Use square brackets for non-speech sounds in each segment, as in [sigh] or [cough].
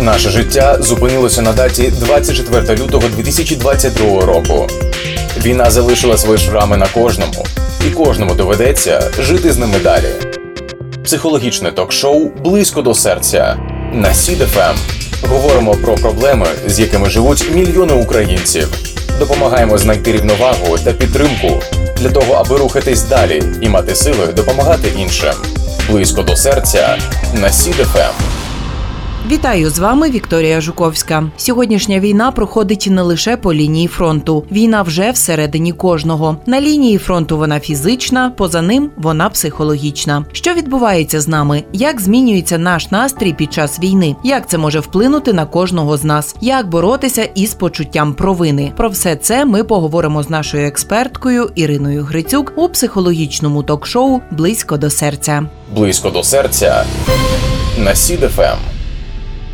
Наше життя зупинилося на даті 24 лютого 2022 року. Війна залишила свої шрами на кожному, і кожному доведеться жити з ними далі. Психологічне ток-шоу близько до серця на СІДФМ. Говоримо про проблеми, з якими живуть мільйони українців. Допомагаємо знайти рівновагу та підтримку для того, аби рухатись далі і мати сили допомагати іншим. Близько до серця на СІДФМ. Вітаю з вами Вікторія Жуковська. Сьогоднішня війна проходить не лише по лінії фронту. Війна вже всередині кожного. На лінії фронту вона фізична, поза ним вона психологічна. Що відбувається з нами? Як змінюється наш настрій під час війни? Як це може вплинути на кожного з нас? Як боротися із почуттям провини? Про все це ми поговоримо з нашою експерткою Іриною Грицюк у психологічному ток-шоу Близько до серця. Близько до серця на СІДФМ.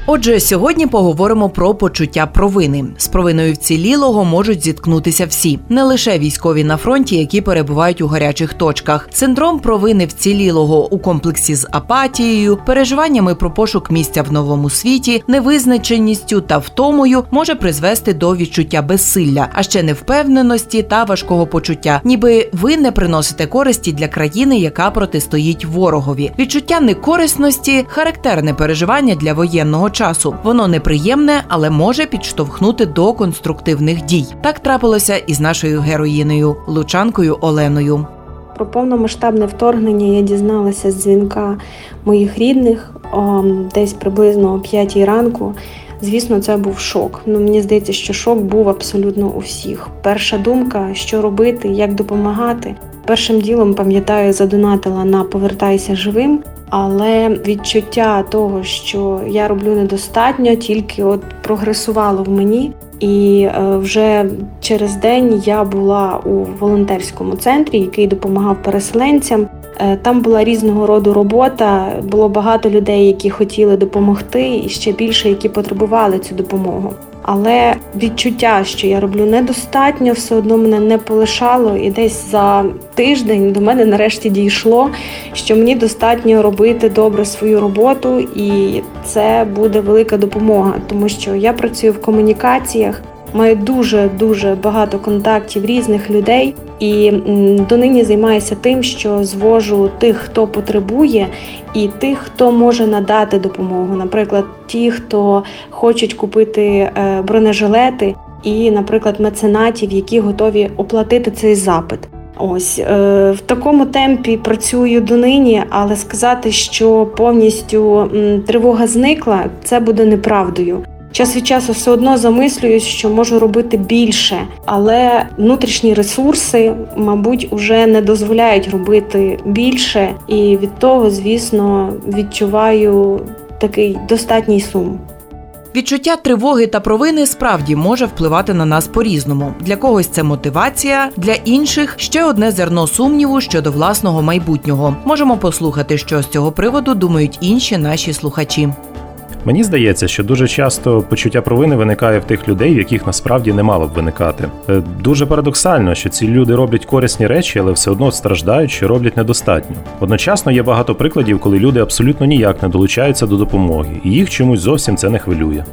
Отже, сьогодні поговоримо про почуття провини. З провиною вцілілого можуть зіткнутися всі, не лише військові на фронті, які перебувають у гарячих точках. Синдром провини вцілілого у комплексі з апатією, переживаннями про пошук місця в новому світі, невизначеністю та втомою може призвести до відчуття безсилля, а ще невпевненості та важкого почуття, ніби ви не приносите користі для країни, яка протистоїть ворогові. Відчуття некорисності характерне переживання для воєнного часу. Воно неприємне, але може підштовхнути до конструктивних дій. Так трапилося і з нашою героїнею Лучанкою Оленою. Про повномасштабне вторгнення я дізналася з дзвінка моїх рідних о, десь приблизно о 5 ранку. Звісно, це був шок. Ну мені здається, що шок був абсолютно у всіх. Перша думка, що робити, як допомагати. Першим ділом пам'ятаю, задонатила на повертайся живим, але відчуття того, що я роблю недостатньо, тільки от прогресувало в мені. І е, вже через день я була у волонтерському центрі, який допомагав переселенцям. Е, там була різного роду робота. Було багато людей, які хотіли допомогти, і ще більше, які потребували цю допомогу. Але відчуття, що я роблю недостатньо, все одно мене не полишало, і десь за тиждень до мене нарешті дійшло, що мені достатньо робити добре свою роботу, і це буде велика допомога, тому що я працюю в комунікаціях. Маю дуже дуже багато контактів різних людей, і донині займаюся тим, що звожу тих, хто потребує, і тих, хто може надати допомогу. Наприклад, ті, хто хочуть купити е, бронежилети, і, наприклад, меценатів, які готові оплатити цей запит. Ось е, в такому темпі працюю донині, але сказати, що повністю тривога зникла, це буде неправдою. Час від часу все одно замислююсь, що можу робити більше, але внутрішні ресурси, мабуть, уже не дозволяють робити більше, і від того, звісно, відчуваю такий достатній сум. Відчуття тривоги та провини справді може впливати на нас по-різному. Для когось це мотивація, для інших ще одне зерно сумніву щодо власного майбутнього. Можемо послухати, що з цього приводу думають інші наші слухачі. Мені здається, що дуже часто почуття провини виникає в тих людей, в яких насправді не мало б виникати. Е, дуже парадоксально, що ці люди роблять корисні речі, але все одно страждають, що роблять недостатньо. Одночасно є багато прикладів, коли люди абсолютно ніяк не долучаються до допомоги, і їх чомусь зовсім це не хвилює.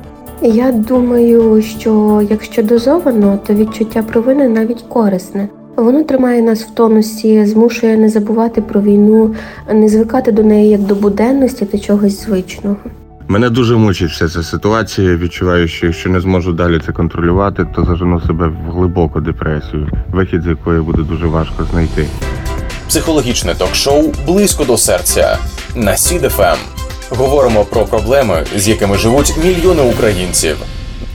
Я думаю, що якщо дозовано, то відчуття провини навіть корисне. Воно тримає нас в тонусі, змушує не забувати про війну, не звикати до неї як до буденності та чогось звичного. Мене дуже мучить вся ця ситуація. Я відчуваю, що якщо не зможу далі це контролювати, то зажену себе в глибоку депресію, вихід з якої буде дуже важко знайти. Психологічне ток-шоу близько до серця на СІДФМ. Говоримо про проблеми, з якими живуть мільйони українців.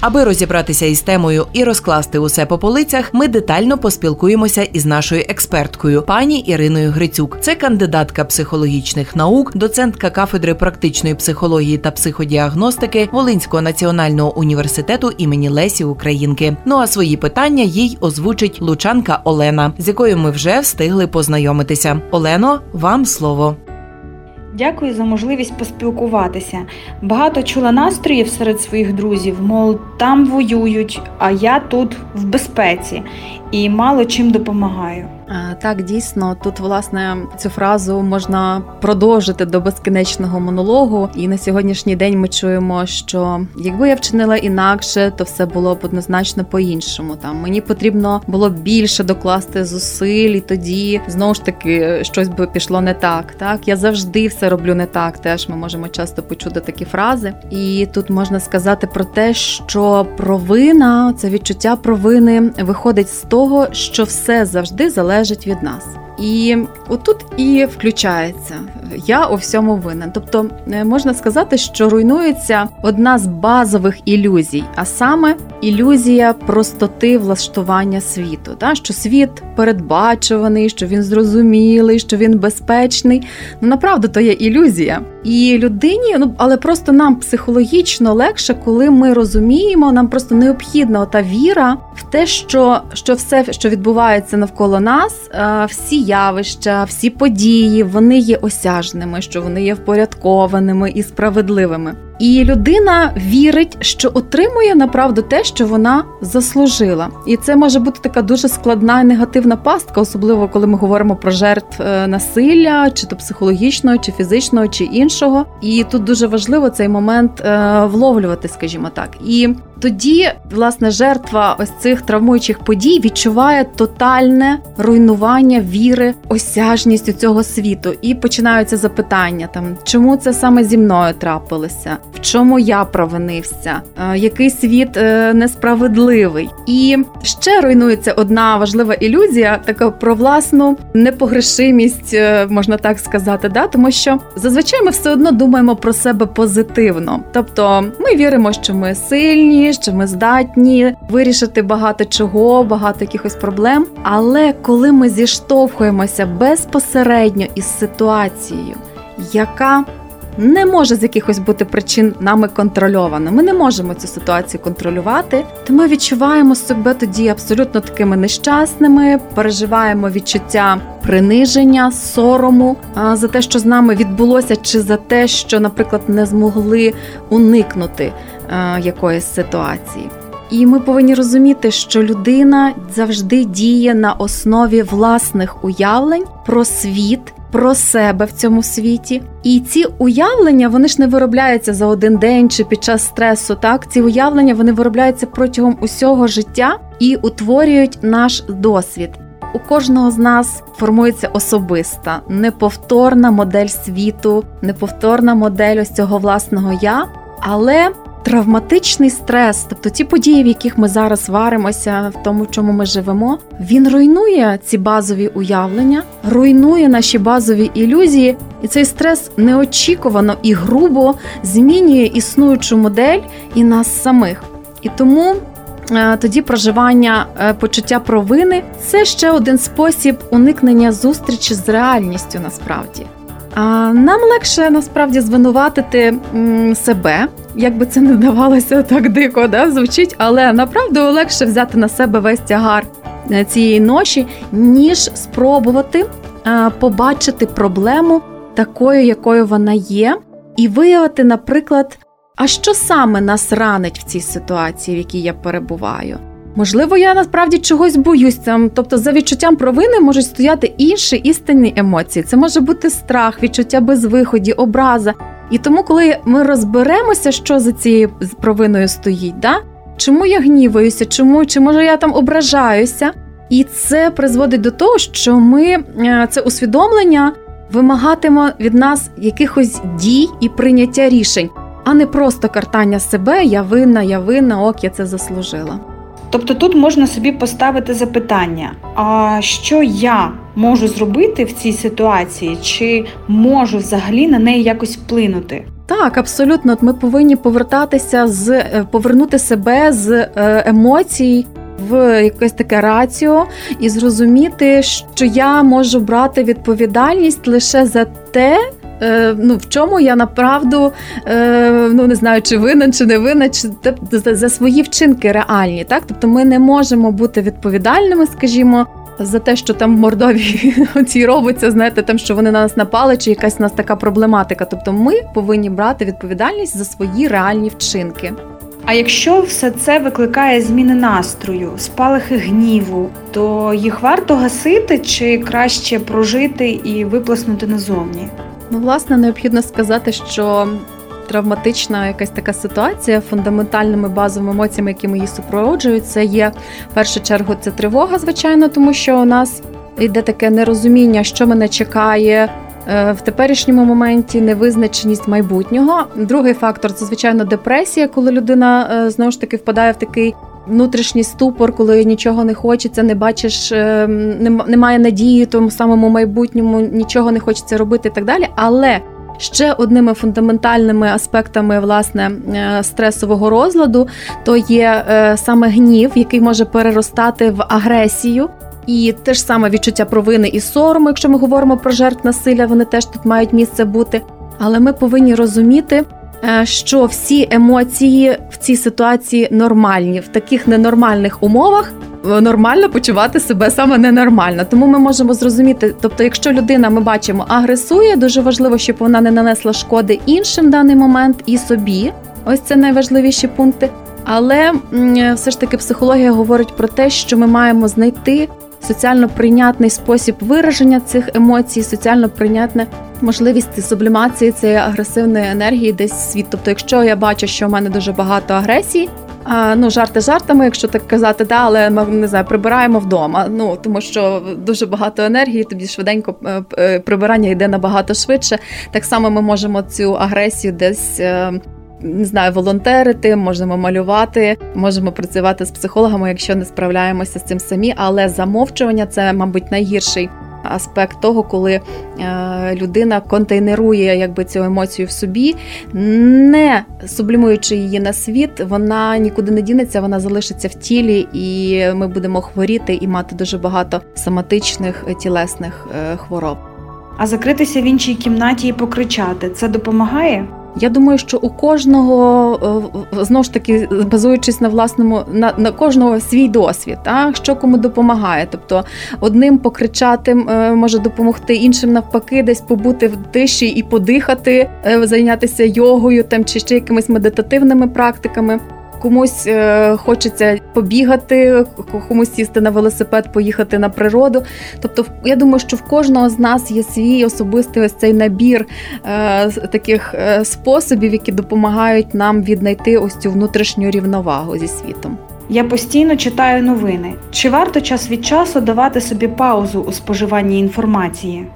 Аби розібратися із темою і розкласти усе по полицях, ми детально поспілкуємося із нашою експерткою, пані Іриною Грицюк. Це кандидатка психологічних наук, доцентка кафедри практичної психології та психодіагностики Волинського національного університету імені Лесі Українки. Ну а свої питання їй озвучить Лучанка Олена, з якою ми вже встигли познайомитися. Олено, вам слово. Дякую за можливість поспілкуватися. Багато чула настроїв серед своїх друзів, мов там воюють, а я тут в безпеці. І мало чим допомагаю. Так, дійсно, тут власне цю фразу можна продовжити до безкінечного монологу. І на сьогоднішній день ми чуємо, що якби я вчинила інакше, то все було б однозначно по-іншому. Там мені потрібно було більше докласти зусиль, і тоді знову ж таки щось би пішло не так. Так, я завжди все роблю не так. Теж ми можемо часто почути такі фрази. І тут можна сказати про те, що провина, це відчуття провини виходить з того, що все завжди залежить від нас. І отут і включається я у всьому винен. Тобто е, можна сказати, що руйнується одна з базових ілюзій, а саме ілюзія простоти влаштування світу. Та? Що світ передбачуваний, що він зрозумілий, що він безпечний. Ну направду то є ілюзія. І людині, ну але просто нам психологічно легше, коли ми розуміємо, нам просто необхідна та віра в те, що що все, що відбувається навколо нас, е, всі явища, всі події, вони є осяжними, що вони є впорядкованими і справедливими. І людина вірить, що отримує направду те, що вона заслужила. І це може бути така дуже складна і негативна пастка, особливо коли ми говоримо про жертв е, насилля, чи то психологічного, чи фізичного, чи іншого. І тут дуже важливо цей момент е, вловлювати, скажімо так. І тоді, власне, жертва ось цих травмуючих подій відчуває тотальне руйнування віри, осяжність у цього світу. І починаються запитання: там чому це саме зі мною трапилося, в чому я провинився, е, який світ е, несправедливий. І ще руйнується одна важлива ілюзія, така про власну непогрешимість, е, можна так сказати, да? тому що зазвичай ми все одно думаємо про себе позитивно. Тобто ми віримо, що ми сильні, що ми здатні вирішити багато чого, багато якихось проблем. Але коли ми зіштовхуємося безпосередньо із ситуацією, яка не може з якихось бути причин нами контрольована. Ми не можемо цю ситуацію контролювати, то ми відчуваємо себе тоді абсолютно такими нещасними, переживаємо відчуття приниження, сорому за те, що з нами відбулося, чи за те, що, наприклад, не змогли уникнути якоїсь ситуації. І ми повинні розуміти, що людина завжди діє на основі власних уявлень про світ. Про себе в цьому світі, і ці уявлення вони ж не виробляються за один день чи під час стресу. Так, ці уявлення вони виробляються протягом усього життя і утворюють наш досвід. У кожного з нас формується особиста, неповторна модель світу, неповторна модель ось цього власного я, але Травматичний стрес, тобто ті події, в яких ми зараз варимося, в тому, в чому ми живемо, він руйнує ці базові уявлення, руйнує наші базові ілюзії, і цей стрес неочікувано і грубо змінює існуючу модель і нас самих. І тому е, тоді проживання е, почуття провини це ще один спосіб уникнення зустрічі з реальністю насправді. Нам легше насправді звинуватити себе, як би це не здавалося так дико, да, звучить, але направду легше взяти на себе весь тягар е, цієї ноші, ніж спробувати побачити проблему такою, якою вона є, і виявити, наприклад, а що саме нас ранить в цій ситуації, в якій я перебуваю. Можливо, я насправді чогось боюсь. Там, тобто, за відчуттям провини можуть стояти інші істинні емоції. Це може бути страх, відчуття безвиході, образа. І тому, коли ми розберемося, що за цією провиною стоїть, да? чому я гніваюся, чому чи може я там ображаюся, і це призводить до того, що ми е, це усвідомлення вимагатиме від нас якихось дій і прийняття рішень, а не просто картання себе, я винна, я винна, ок, я це заслужила. Тобто тут можна собі поставити запитання: а що я можу зробити в цій ситуації, чи можу взагалі на неї якось вплинути? Так, абсолютно. От Ми повинні повертатися з е, повернути себе з е, емоцій в якесь таке раціо і зрозуміти, що я можу брати відповідальність лише за те. Е, Ну, в чому я направду е, ну не знаю, чи винен, чи не винен, чи за, за свої вчинки реальні. Так, тобто ми не можемо бути відповідальними, скажімо, за те, що там в Мордові [laughs] ці робиться, знаєте, там що вони на нас напали, чи якась у нас така проблематика. Тобто, ми повинні брати відповідальність за свої реальні вчинки. А якщо все це викликає зміни настрою, спалахи гніву, то їх варто гасити чи краще прожити і виплеснути назовні? Ну, власне, необхідно сказати, що травматична якась така ситуація фундаментальними базовими емоціями, якими її супроводжують, це є в першу чергу це тривога, звичайно, тому що у нас йде таке нерозуміння, що мене чекає. е, В теперішньому моменті невизначеність майбутнього. Другий фактор це звичайно депресія, коли людина е, знову ж таки впадає в такий внутрішній ступор, коли нічого не хочеться, не бачиш, е, немає надії тому самому майбутньому, нічого не хочеться робити і так далі. Але ще одними фундаментальними аспектами власне е, стресового розладу то є е, саме гнів, який може переростати в агресію. І те ж саме відчуття провини і сорому, якщо ми говоримо про жертв насилля, вони теж тут мають місце бути. Але ми повинні розуміти, що всі емоції в цій ситуації нормальні. В таких ненормальних умовах е, нормально почувати себе саме ненормально. Тому ми можемо зрозуміти, тобто, якщо людина, ми бачимо, агресує, дуже важливо, щоб вона не нанесла шкоди іншим в даний момент і собі. Ось це найважливіші пункти. Але все ж таки психологія говорить про те, що ми маємо знайти соціально прийнятний спосіб вираження цих емоцій, соціально прийнятне можливість сублімації цієї агресивної енергії десь світ. Тобто, якщо я бачу, що в мене дуже багато агресії. А, ну, жарти жартами, якщо так казати, да, але ми не знаю, прибираємо вдома. Ну тому що дуже багато енергії, тобі швиденько е, е, прибирання йде набагато швидше. Так само ми можемо цю агресію десь. Не знаю, волонтерити, можемо малювати, можемо працювати з психологами, якщо не справляємося з цим самі. Але замовчування це, мабуть, найгірший аспект того, коли е, людина контейнерує якби цю емоцію в собі, не сублімуючи її на світ, вона нікуди не дінеться, вона залишиться в тілі, і ми будемо хворіти і мати дуже багато соматичних е, тілесних е, хвороб. А закритися в іншій кімнаті і покричати це допомагає? Я думаю, що у кожного е, знову ж таки базуючись на власному на, на кожного свій досвід, а що кому допомагає. Тобто одним покричати е, може допомогти, іншим навпаки, десь побути в тиші і подихати, е, зайнятися йогою там чи ще якимись медитативними практиками. Комусь е, хочеться побігати, комусь сісти на велосипед, поїхати на природу. Тобто, я думаю, що в кожного з нас є свій особистий ось цей набір е, таких е, способів, які допомагають нам віднайти ось цю внутрішню рівновагу зі світом. Я постійно читаю новини. Чи варто час від часу давати собі паузу у споживанні інформації?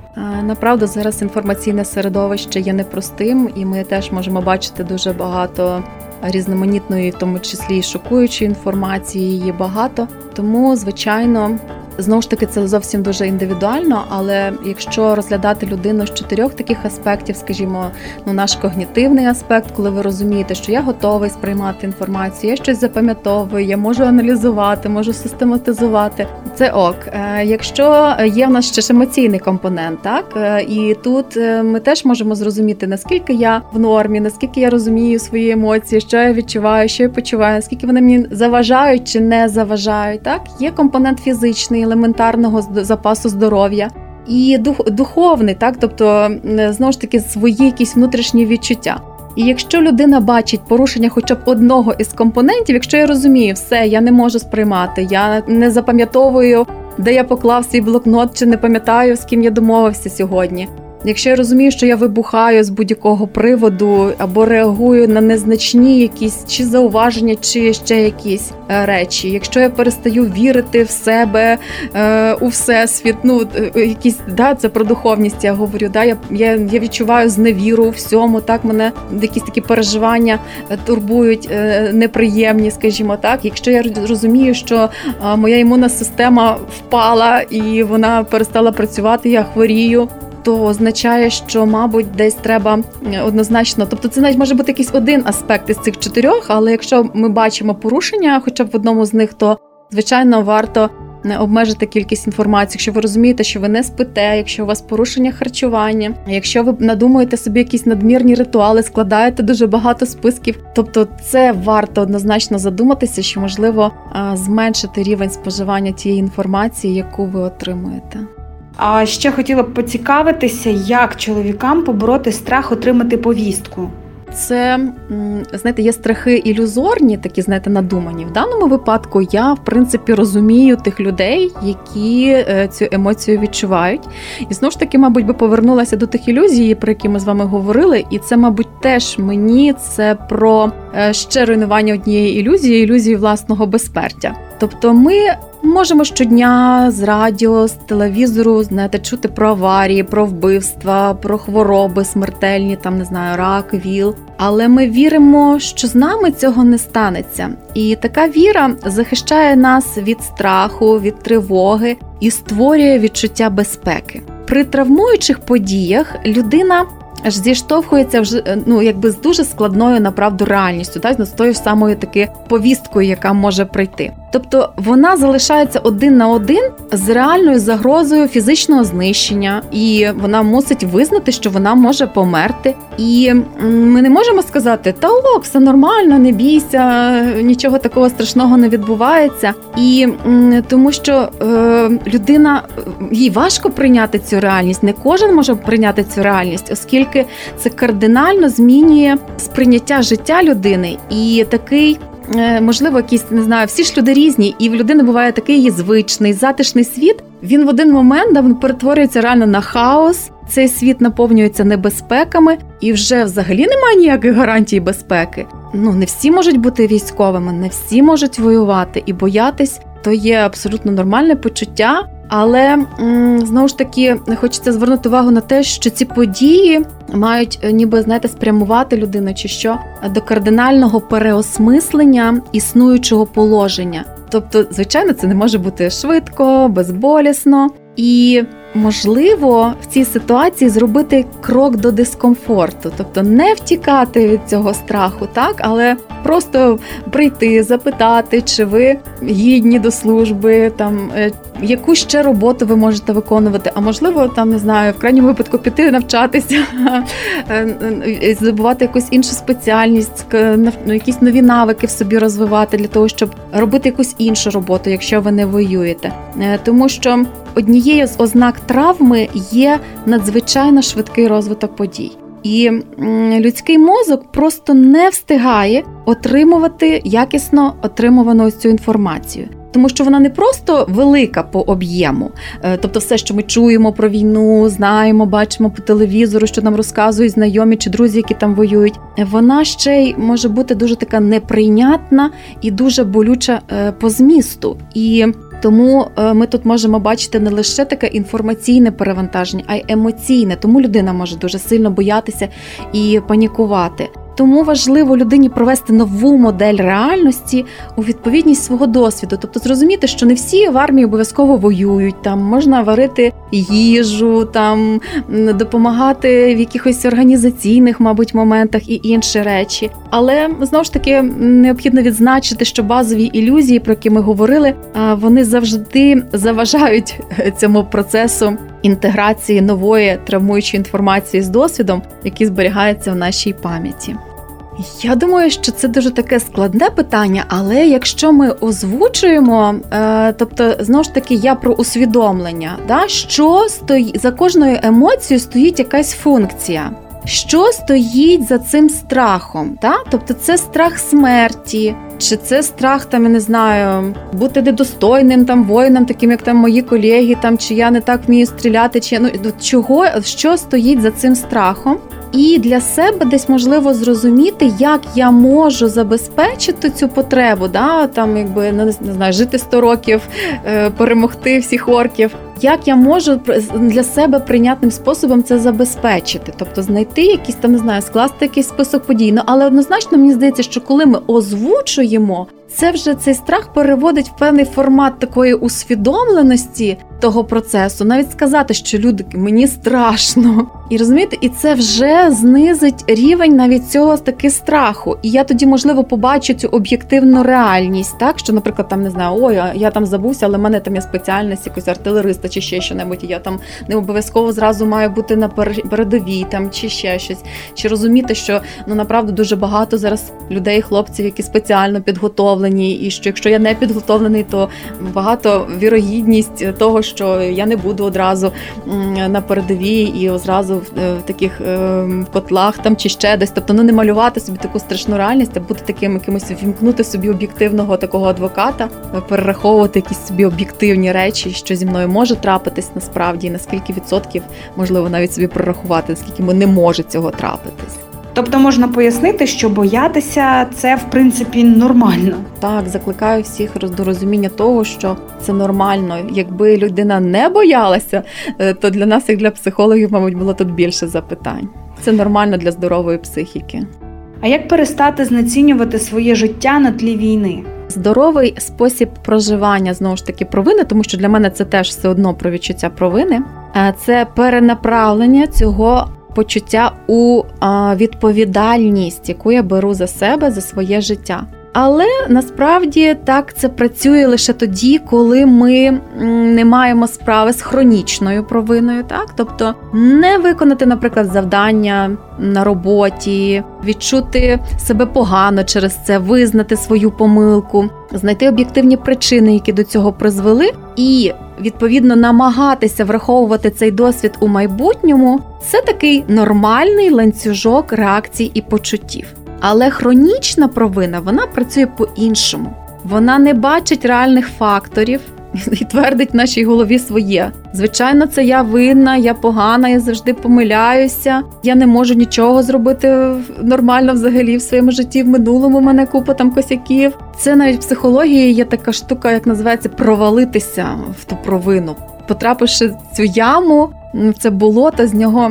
Направду зараз інформаційне середовище є непростим, і ми теж можемо бачити дуже багато різноманітної, в тому числі і шокуючої інформації. Її багато. Тому, звичайно, знову ж таки, це зовсім дуже індивідуально. Але якщо розглядати людину з чотирьох таких аспектів, скажімо, ну наш когнітивний аспект, коли ви розумієте, що я готовий сприймати інформацію, я щось запам'ятовую, я можу аналізувати, можу систематизувати. Це ок. Е, Якщо є в нас ще ж емоційний компонент, так Е, і тут е, ми теж можемо зрозуміти, наскільки я в нормі, наскільки я розумію свої емоції, що я відчуваю, що я почуваю, наскільки вони мені заважають чи не заважають. Так є компонент фізичний, елементарного запасу здоров'я. І дух, духовний, так, тобто знову ж таки свої якісь внутрішні відчуття. І якщо людина бачить порушення хоча б одного із компонентів, якщо я розумію, все, я не можу сприймати, я не запам'ятовую, де я поклав свій блокнот, чи не пам'ятаю, з ким я домовився сьогодні. Якщо я розумію, що я вибухаю з будь-якого приводу або реагую на незначні якісь чи зауваження, чи ще якісь е, речі, якщо я перестаю вірити в себе, е, у всесвіт, ну е, якісь да, це про духовність. Я говорю, да, я, я, я відчуваю зневіру у всьому. Так мене якісь такі переживання турбують, неприємні, скажімо так. Якщо я розумію, що моя імунна система впала і вона перестала працювати, я хворію. То означає, що, мабуть, десь треба е, однозначно, тобто це навіть може бути якийсь один аспект із цих чотирьох, але якщо ми бачимо порушення, хоча б в одному з них, то звичайно варто е, обмежити кількість інформації. Якщо ви розумієте, що ви не спите, якщо у вас порушення харчування, якщо ви надумуєте собі якісь надмірні ритуали, складаєте дуже багато списків, тобто це варто однозначно задуматися, що можливо зменшити рівень споживання тієї інформації, яку ви отримуєте. А ще хотіла б поцікавитися, як чоловікам побороти страх отримати повістку. це знаєте, є страхи ілюзорні, такі знаєте, надумані. В даному випадку я в принципі розумію тих людей, які е, цю емоцію відчувають. І знову ж таки, мабуть, би повернулася до тих ілюзій, про які ми з вами говорили. І це, мабуть, теж мені це про е, ще руйнування однієї ілюзії, ілюзії власного безсмертя. Тобто, ми можемо щодня з радіо, з телевізору знаєте, чути про аварії, про вбивства, про хвороби смертельні, там не знаю, рак, віл. Але ми віримо, що з нами цього не станеться. І така віра захищає нас від страху, від тривоги і створює відчуття безпеки. При травмуючих подіях людина аж зіштовхується вже ну якби з дуже складною направду реальністю, так з тою самою таки повісткою, яка може прийти. Тобто вона залишається один на один з реальною загрозою фізичного знищення, і вона мусить визнати, що вона може померти. І ми не можемо сказати, та ок, все нормально, не бійся, нічого такого страшного не відбувається. І тому що е, людина їй важко прийняти цю реальність. Не кожен може прийняти цю реальність, оскільки це кардинально змінює сприйняття життя людини і такий. Е, Можливо, якісь не знаю, всі ж люди різні, і в людини буває такий її звичний, затишний світ. Він в один момент да, він перетворюється реально на хаос. Цей світ наповнюється небезпеками, і вже взагалі немає ніяких гарантій безпеки. Ну не всі можуть бути військовими, не всі можуть воювати і боятись. То є абсолютно нормальне почуття. Але знову ж таки хочеться звернути увагу на те, що ці події мають е, ніби знаєте спрямувати людину чи що до кардинального переосмислення існуючого положення. Тобто, звичайно, це не може бути швидко, безболісно і. Можливо, в цій ситуації зробити крок до дискомфорту, тобто не втікати від цього страху, так, але просто прийти, запитати, чи ви гідні до служби, там е, яку ще роботу ви можете виконувати. А можливо, там не знаю, в крайньому випадку піти навчатися, [laughs] е, здобувати якусь іншу спеціальність, ну, якісь нові навики в собі розвивати для того, щоб робити якусь іншу роботу, якщо ви не воюєте. Е, Тому що однією з ознак травми є надзвичайно швидкий розвиток подій. І людський мозок просто не встигає отримувати якісно отримувану цю інформацію. Тому що вона не просто велика по об'єму, е, тобто все, що ми чуємо про війну, знаємо, бачимо по телевізору, що нам розказують знайомі чи друзі, які там воюють. Вона ще й може бути дуже така неприйнятна і дуже болюча е, по змісту. І тому е, ми тут можемо бачити не лише таке інформаційне перевантаження, а й емоційне. Тому людина може дуже сильно боятися і панікувати. Тому важливо людині провести нову модель реальності у відповідність свого досвіду, тобто зрозуміти, що не всі в армії обов'язково воюють. Там можна варити їжу, там допомагати в якихось організаційних, мабуть, моментах і інші речі. Але знову ж таки необхідно відзначити, що базові ілюзії, про які ми говорили, вони завжди заважають [laughs] цьому процесу інтеграції нової травмуючої інформації з досвідом, який зберігається в нашій пам'яті. Я думаю, що це дуже таке складне питання, але якщо ми озвучуємо, е, тобто знову ж таки я про усвідомлення, да, що стоїть за кожною емоцією стоїть якась функція. Що стоїть за цим страхом? Да? Тобто це страх смерті, чи це страх, там, я не знаю, бути недостойним там воїном, таким як там мої колеги, там чи я не так вмію стріляти, чи ну чого, що стоїть за цим страхом? І для себе десь можливо зрозуміти, як я можу забезпечити цю потребу, да, там якби не знаю, жити 100 років, е, перемогти всіх орків. Як я можу для себе прийнятним способом це забезпечити? Тобто знайти якісь там, не знаю, скласти якийсь список подій. Ну але однозначно мені здається, що коли ми озвучуємо, це вже цей страх переводить в певний формат такої усвідомленості того процесу, навіть сказати, що люди мені страшно, і розумієте, і це вже знизить рівень навіть цього таки страху. І я тоді, можливо, побачу цю об'єктивну реальність, так що, наприклад, там не знаю, ой, я там забувся, але в мене там є спеціальність якось артилериста чи ще що-небудь. і Я там не обов'язково зразу маю бути на передовій там чи ще щось. Чи розуміти, що ну направду дуже багато зараз людей, хлопців, які спеціально підготовлені, і що якщо я не підготовлений, то багато вірогідність того, що я не буду одразу на передовій і одразу в, е, таких е, котлах там чи ще десь. Тобто, ну не малювати собі таку страшну реальність, а бути таким якимось вімкнути собі об'єктивного такого адвоката, е, перераховувати якісь собі об'єктивні речі, що зі мною може трапитись насправді, і наскільки відсотків можливо навіть собі прорахувати, наскільки не може цього трапитись. Тобто можна пояснити, що боятися це в принципі нормально. Так, закликаю всіх до розуміння того, що це нормально. Якби людина не боялася, е, то для нас, як для психологів, мабуть, було тут більше запитань. Це нормально для здорової психіки. А як перестати знецінювати своє життя на тлі війни? Здоровий спосіб проживання знову ж таки провини, тому що для мене це теж все одно про відчуття провини. Е, Це перенаправлення цього почуття у відповідальність, яку я беру за себе за своє життя. Але насправді так це працює лише тоді, коли ми не маємо справи з хронічною провиною, так тобто не виконати, наприклад, завдання на роботі, відчути себе погано через це, визнати свою помилку, знайти об'єктивні причини, які до цього призвели, і відповідно намагатися враховувати цей досвід у майбутньому. Це такий нормальний ланцюжок реакцій і почуттів. Але хронічна провина вона працює по-іншому. Вона не бачить реальних факторів [laughs] і твердить в нашій голові своє. Звичайно, це я винна, я погана, я завжди помиляюся. Я не можу нічого зробити нормально взагалі в своєму житті. В минулому мене купа там косяків. Це навіть в психології є така штука, як називається провалитися в ту провину. Потрапивши в цю яму, в це болото, з нього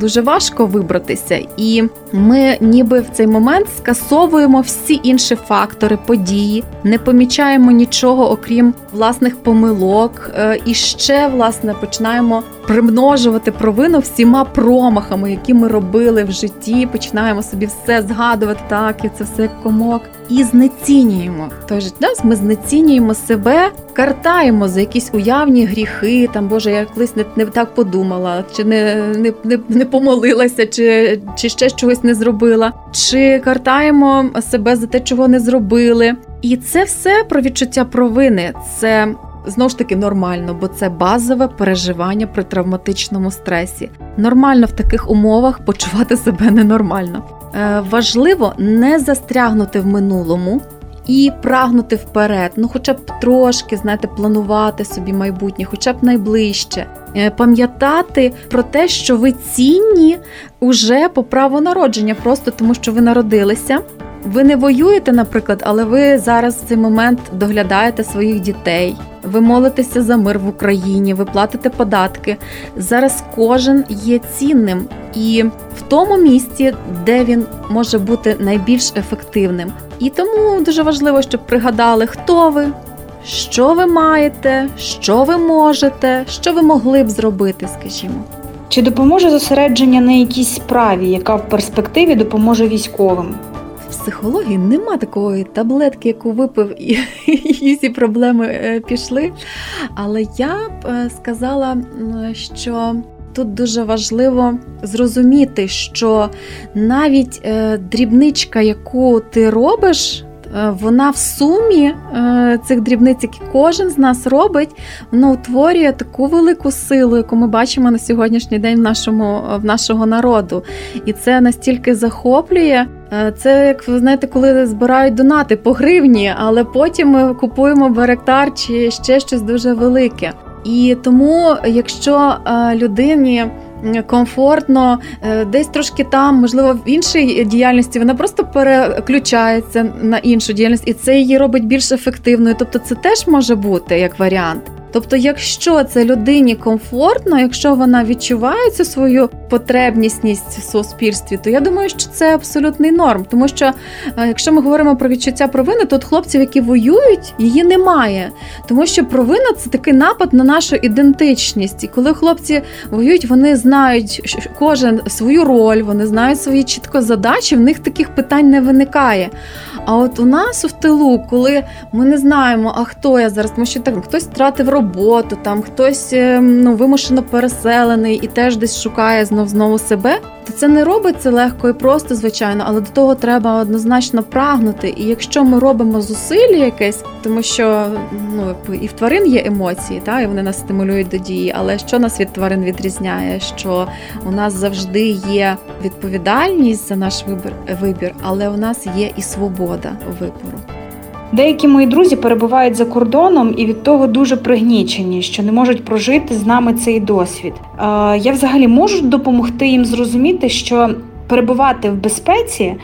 дуже важко вибратися. І ми ніби в цей момент скасовуємо всі інші фактори, події, не помічаємо нічого, окрім власних помилок, е, і ще власне починаємо примножувати провину всіма промахами, які ми робили в житті. Починаємо собі все згадувати так, і це все як комок. І знецінюємо той же час. Ми знецінюємо себе, картаємо за якісь уявні гріхи. Там Боже, я колись не, не так подумала, чи не, не, не, не помолилася, чи, чи ще чогось не зробила, чи картаємо себе за те, чого не зробили. І це все про відчуття провини. Це знову ж таки нормально, бо це базове переживання при травматичному стресі. Нормально в таких умовах почувати себе ненормально. Е, важливо не застрягнути в минулому. І прагнути вперед, ну хоча б трошки, знаєте, планувати собі майбутнє, хоча б найближче, Е, пам'ятати про те, що ви цінні уже по праву народження, просто тому що ви народилися. Ви не воюєте, наприклад, але ви зараз в цей момент доглядаєте своїх дітей. Ви молитеся за мир в Україні, ви платите податки. Зараз кожен є цінним і в тому місці, де він може бути найбільш ефективним. І тому дуже важливо, щоб пригадали, хто ви, що ви маєте, що ви можете, що ви могли б зробити, скажімо. Чи допоможе зосередження на якійсь справі, яка в перспективі допоможе військовим? В психології нема такої таблетки, яку випив, і, [laughs] і всі проблеми е, пішли. Але я б е, сказала, що тут дуже важливо зрозуміти, що навіть е, дрібничка, яку ти робиш, вона в сумі цих дрібниць, які кожен з нас робить, воно утворює таку велику силу, яку ми бачимо на сьогоднішній день в нашому в нашого народу. І це настільки захоплює. Е, Це як ви знаєте, коли збирають донати по гривні, але потім ми купуємо беректар чи ще щось дуже велике. І тому, якщо е, людині комфортно е, десь трошки там, можливо, в іншій діяльності, вона просто переключається на іншу діяльність, і це її робить більш ефективною. Тобто, це теж може бути як варіант. Тобто, якщо це людині комфортно, якщо вона відчуває цю свою потребність в суспільстві, то я думаю, що це абсолютний норм. Тому що е, якщо ми говоримо про відчуття провини, то от хлопців, які воюють, її немає. Тому що провина це такий напад на нашу ідентичність. І коли хлопці воюють, вони знають кожен свою роль, вони знають свої чітко задачі, в них таких питань не виникає. А от у нас в тилу, коли ми не знаємо, а хто я зараз, тому що так хтось втратив роботу, там хтось е, ну вимушено переселений і теж десь шукає знов знову себе, то це не робиться легко і просто, звичайно, але до того треба однозначно прагнути. І якщо ми робимо зусилля якесь, тому що ну і в тварин є емоції, та і вони нас стимулюють до дії. Але що нас від тварин відрізняє? Що у нас завжди є відповідальність за наш вибір, вибір, але у нас є і свобода вибору. Деякі мої друзі перебувають за кордоном і від того дуже пригнічені, що не можуть прожити з нами цей досвід. Е, Я взагалі можу допомогти їм зрозуміти, що перебувати в безпеці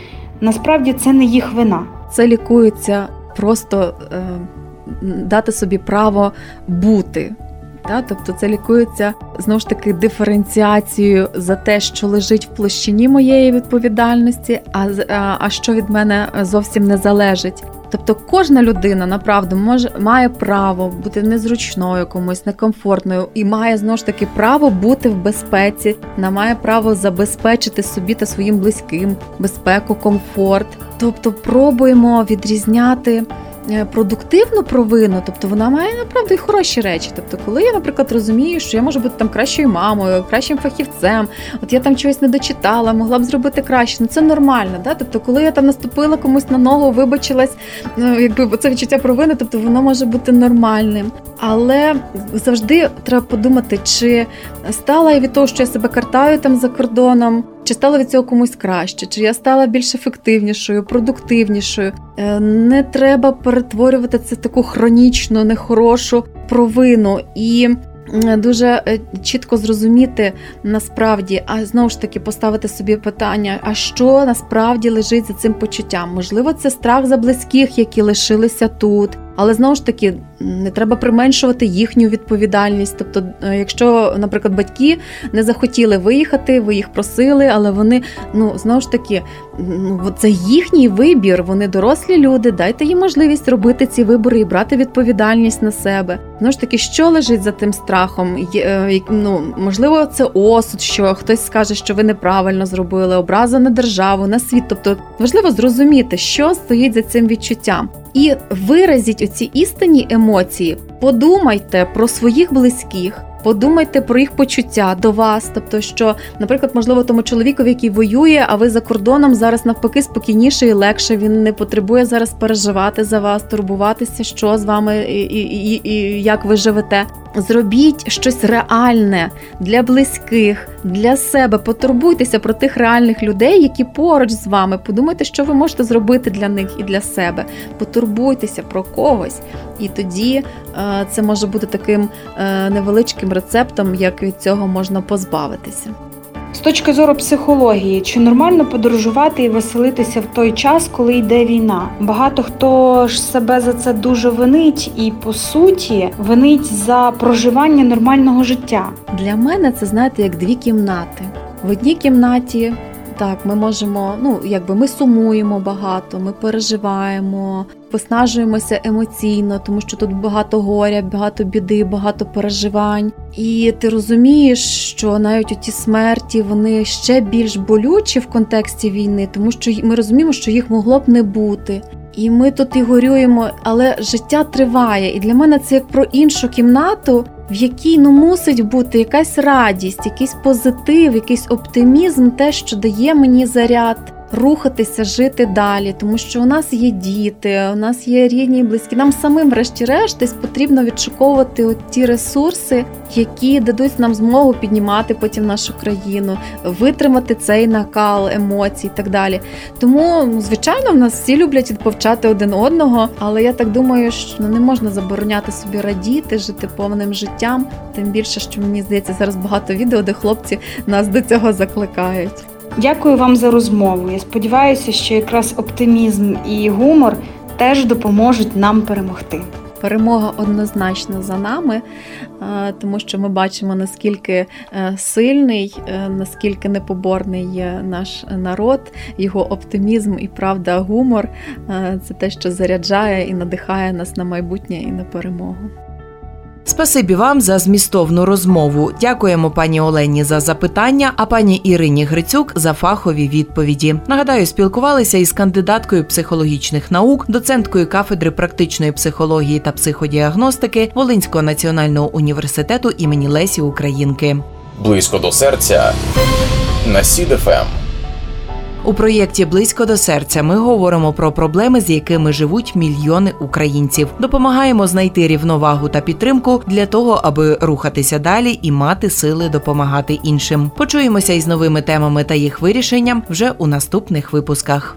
насправді це не їх вина. Це лікується просто е, дати собі право бути. Та? Тобто це лікується знову ж таки диференціацією за те, що лежить в площині моєї відповідальності, а, а, що від мене зовсім не залежить. Тобто кожна людина направду може має право бути незручною комусь, некомфортною і має знову ж таки право бути в безпеці, вона має право забезпечити собі та своїм близьким безпеку, комфорт. Тобто пробуємо відрізняти е, продуктивну провину, тобто вона має направду і хороші речі. Тобто, коли я, наприклад, розумію, що я можу бути там кращою мамою, кращим фахівцем, от я там чогось не дочитала, могла б зробити краще. Ну це нормально. Да? Тобто, коли я там наступила комусь на ногу, вибачилась, ну якби це відчуття провини, тобто воно може бути нормальним. Але завжди треба подумати, чи стала я від того, що я себе картаю там за кордоном, чи стало від цього комусь краще, чи я стала більш ефективнішою, продуктивнішою. Е, Не треба перетворювати це в таку хронічну, нехорошу провину і. Дуже е, чітко зрозуміти насправді, а знову ж таки поставити собі питання: а що насправді лежить за цим почуттям? Можливо, це страх за близьких, які лишилися тут, але знову ж таки не треба применшувати їхню відповідальність. Тобто, е, якщо, наприклад, батьки не захотіли виїхати, ви їх просили, але вони ну знову ж таки, ну це їхній вибір. Вони дорослі люди. Дайте їм можливість робити ці вибори і брати відповідальність на себе. Знову ж таки, що лежить за тим страхом? Е, ну можливо, це осуд, що хтось скаже, що ви неправильно зробили, образа на державу, на світ. Тобто важливо зрозуміти, що стоїть за цим відчуттям. І виразіть оці істинні емоції. Подумайте про своїх близьких. Подумайте про їх почуття до вас, тобто, що, наприклад, можливо, тому чоловікові, який воює, а ви за кордоном зараз навпаки спокійніше і легше. Він не потребує зараз переживати за вас, турбуватися, що з вами і, і, і, і як ви живете. Зробіть щось реальне для близьких, для себе. Потурбуйтеся про тих реальних людей, які поруч з вами. Подумайте, що ви можете зробити для них і для себе. Потурбуйтеся про когось, і тоді е, це може бути таким е, невеличким рецептом, як від цього можна позбавитися. З точки зору психології, чи нормально подорожувати і веселитися в той час, коли йде війна? Багато хто ж себе за це дуже винить і по суті винить за проживання нормального життя. Для мене це знаєте як дві кімнати. В одній кімнаті так ми можемо, ну якби ми сумуємо багато, ми переживаємо, виснажуємося емоційно, тому що тут багато горя, багато біди, багато переживань. І ти розумієш, що навіть оті смерті вони ще більш болючі в контексті війни, тому що ми розуміємо, що їх могло б не бути. І ми тут і горюємо, але життя триває. І для мене це як про іншу кімнату, в якій ну мусить бути якась радість, якийсь позитив, якийсь оптимізм, те, що дає мені заряд. Рухатися, жити далі, тому що у нас є діти, у нас є рідні і близькі. Нам самим, врешті-решт, десь потрібно відшуковувати от ті ресурси, які дадуть нам змогу піднімати потім нашу країну, витримати цей накал емоцій і так далі. Тому, звичайно, в нас всі люблять відповчати один одного, але я так думаю, що ну, не можна забороняти собі радіти, жити повним життям. Тим більше, що мені здається, зараз багато відео, де хлопці нас до цього закликають. Дякую вам за розмову. Я сподіваюся, що якраз оптимізм і гумор теж допоможуть нам перемогти. Перемога однозначно за нами, е, тому що ми бачимо наскільки е, сильний, е, наскільки непоборний є наш народ, його оптимізм і правда, гумор це те, що заряджає і надихає нас на майбутнє і на перемогу. Спасибі вам за змістовну розмову. Дякуємо пані Олені за запитання, а пані Ірині Грицюк за фахові відповіді. Нагадаю, спілкувалися із кандидаткою психологічних наук, доценткою кафедри практичної психології та психодіагностики Волинського національного університету імені Лесі Українки. Близько до серця на СІДФМ. У проєкті Близько до серця ми говоримо про проблеми, з якими живуть мільйони українців. Допомагаємо знайти рівновагу та підтримку для того, аби рухатися далі і мати сили допомагати іншим. Почуємося із новими темами та їх вирішенням вже у наступних випусках.